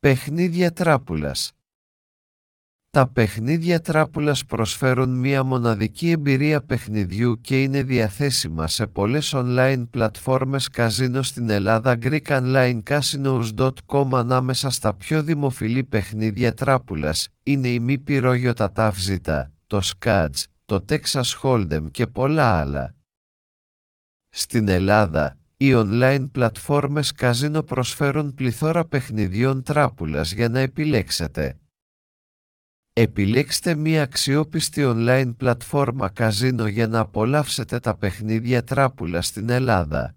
Παιχνίδια τράπουλας Τα παιχνίδια τράπουλας προσφέρουν μία μοναδική εμπειρία παιχνιδιού και είναι διαθέσιμα σε πολλές online πλατφόρμες καζίνο στην Ελλάδα GreekOnlineCasinos.com ανάμεσα στα πιο δημοφιλή παιχνίδια τράπουλας είναι η μη πυρόγιοτα ταύζητα, το Scudge, το Texas Hold'em και πολλά άλλα. Στην Ελλάδα, οι online πλατφόρμες καζίνο προσφέρουν πληθώρα παιχνιδιών τράπουλας για να επιλέξετε. Επιλέξτε μία αξιόπιστη online πλατφόρμα καζίνο για να απολαύσετε τα παιχνίδια τράπουλας στην Ελλάδα.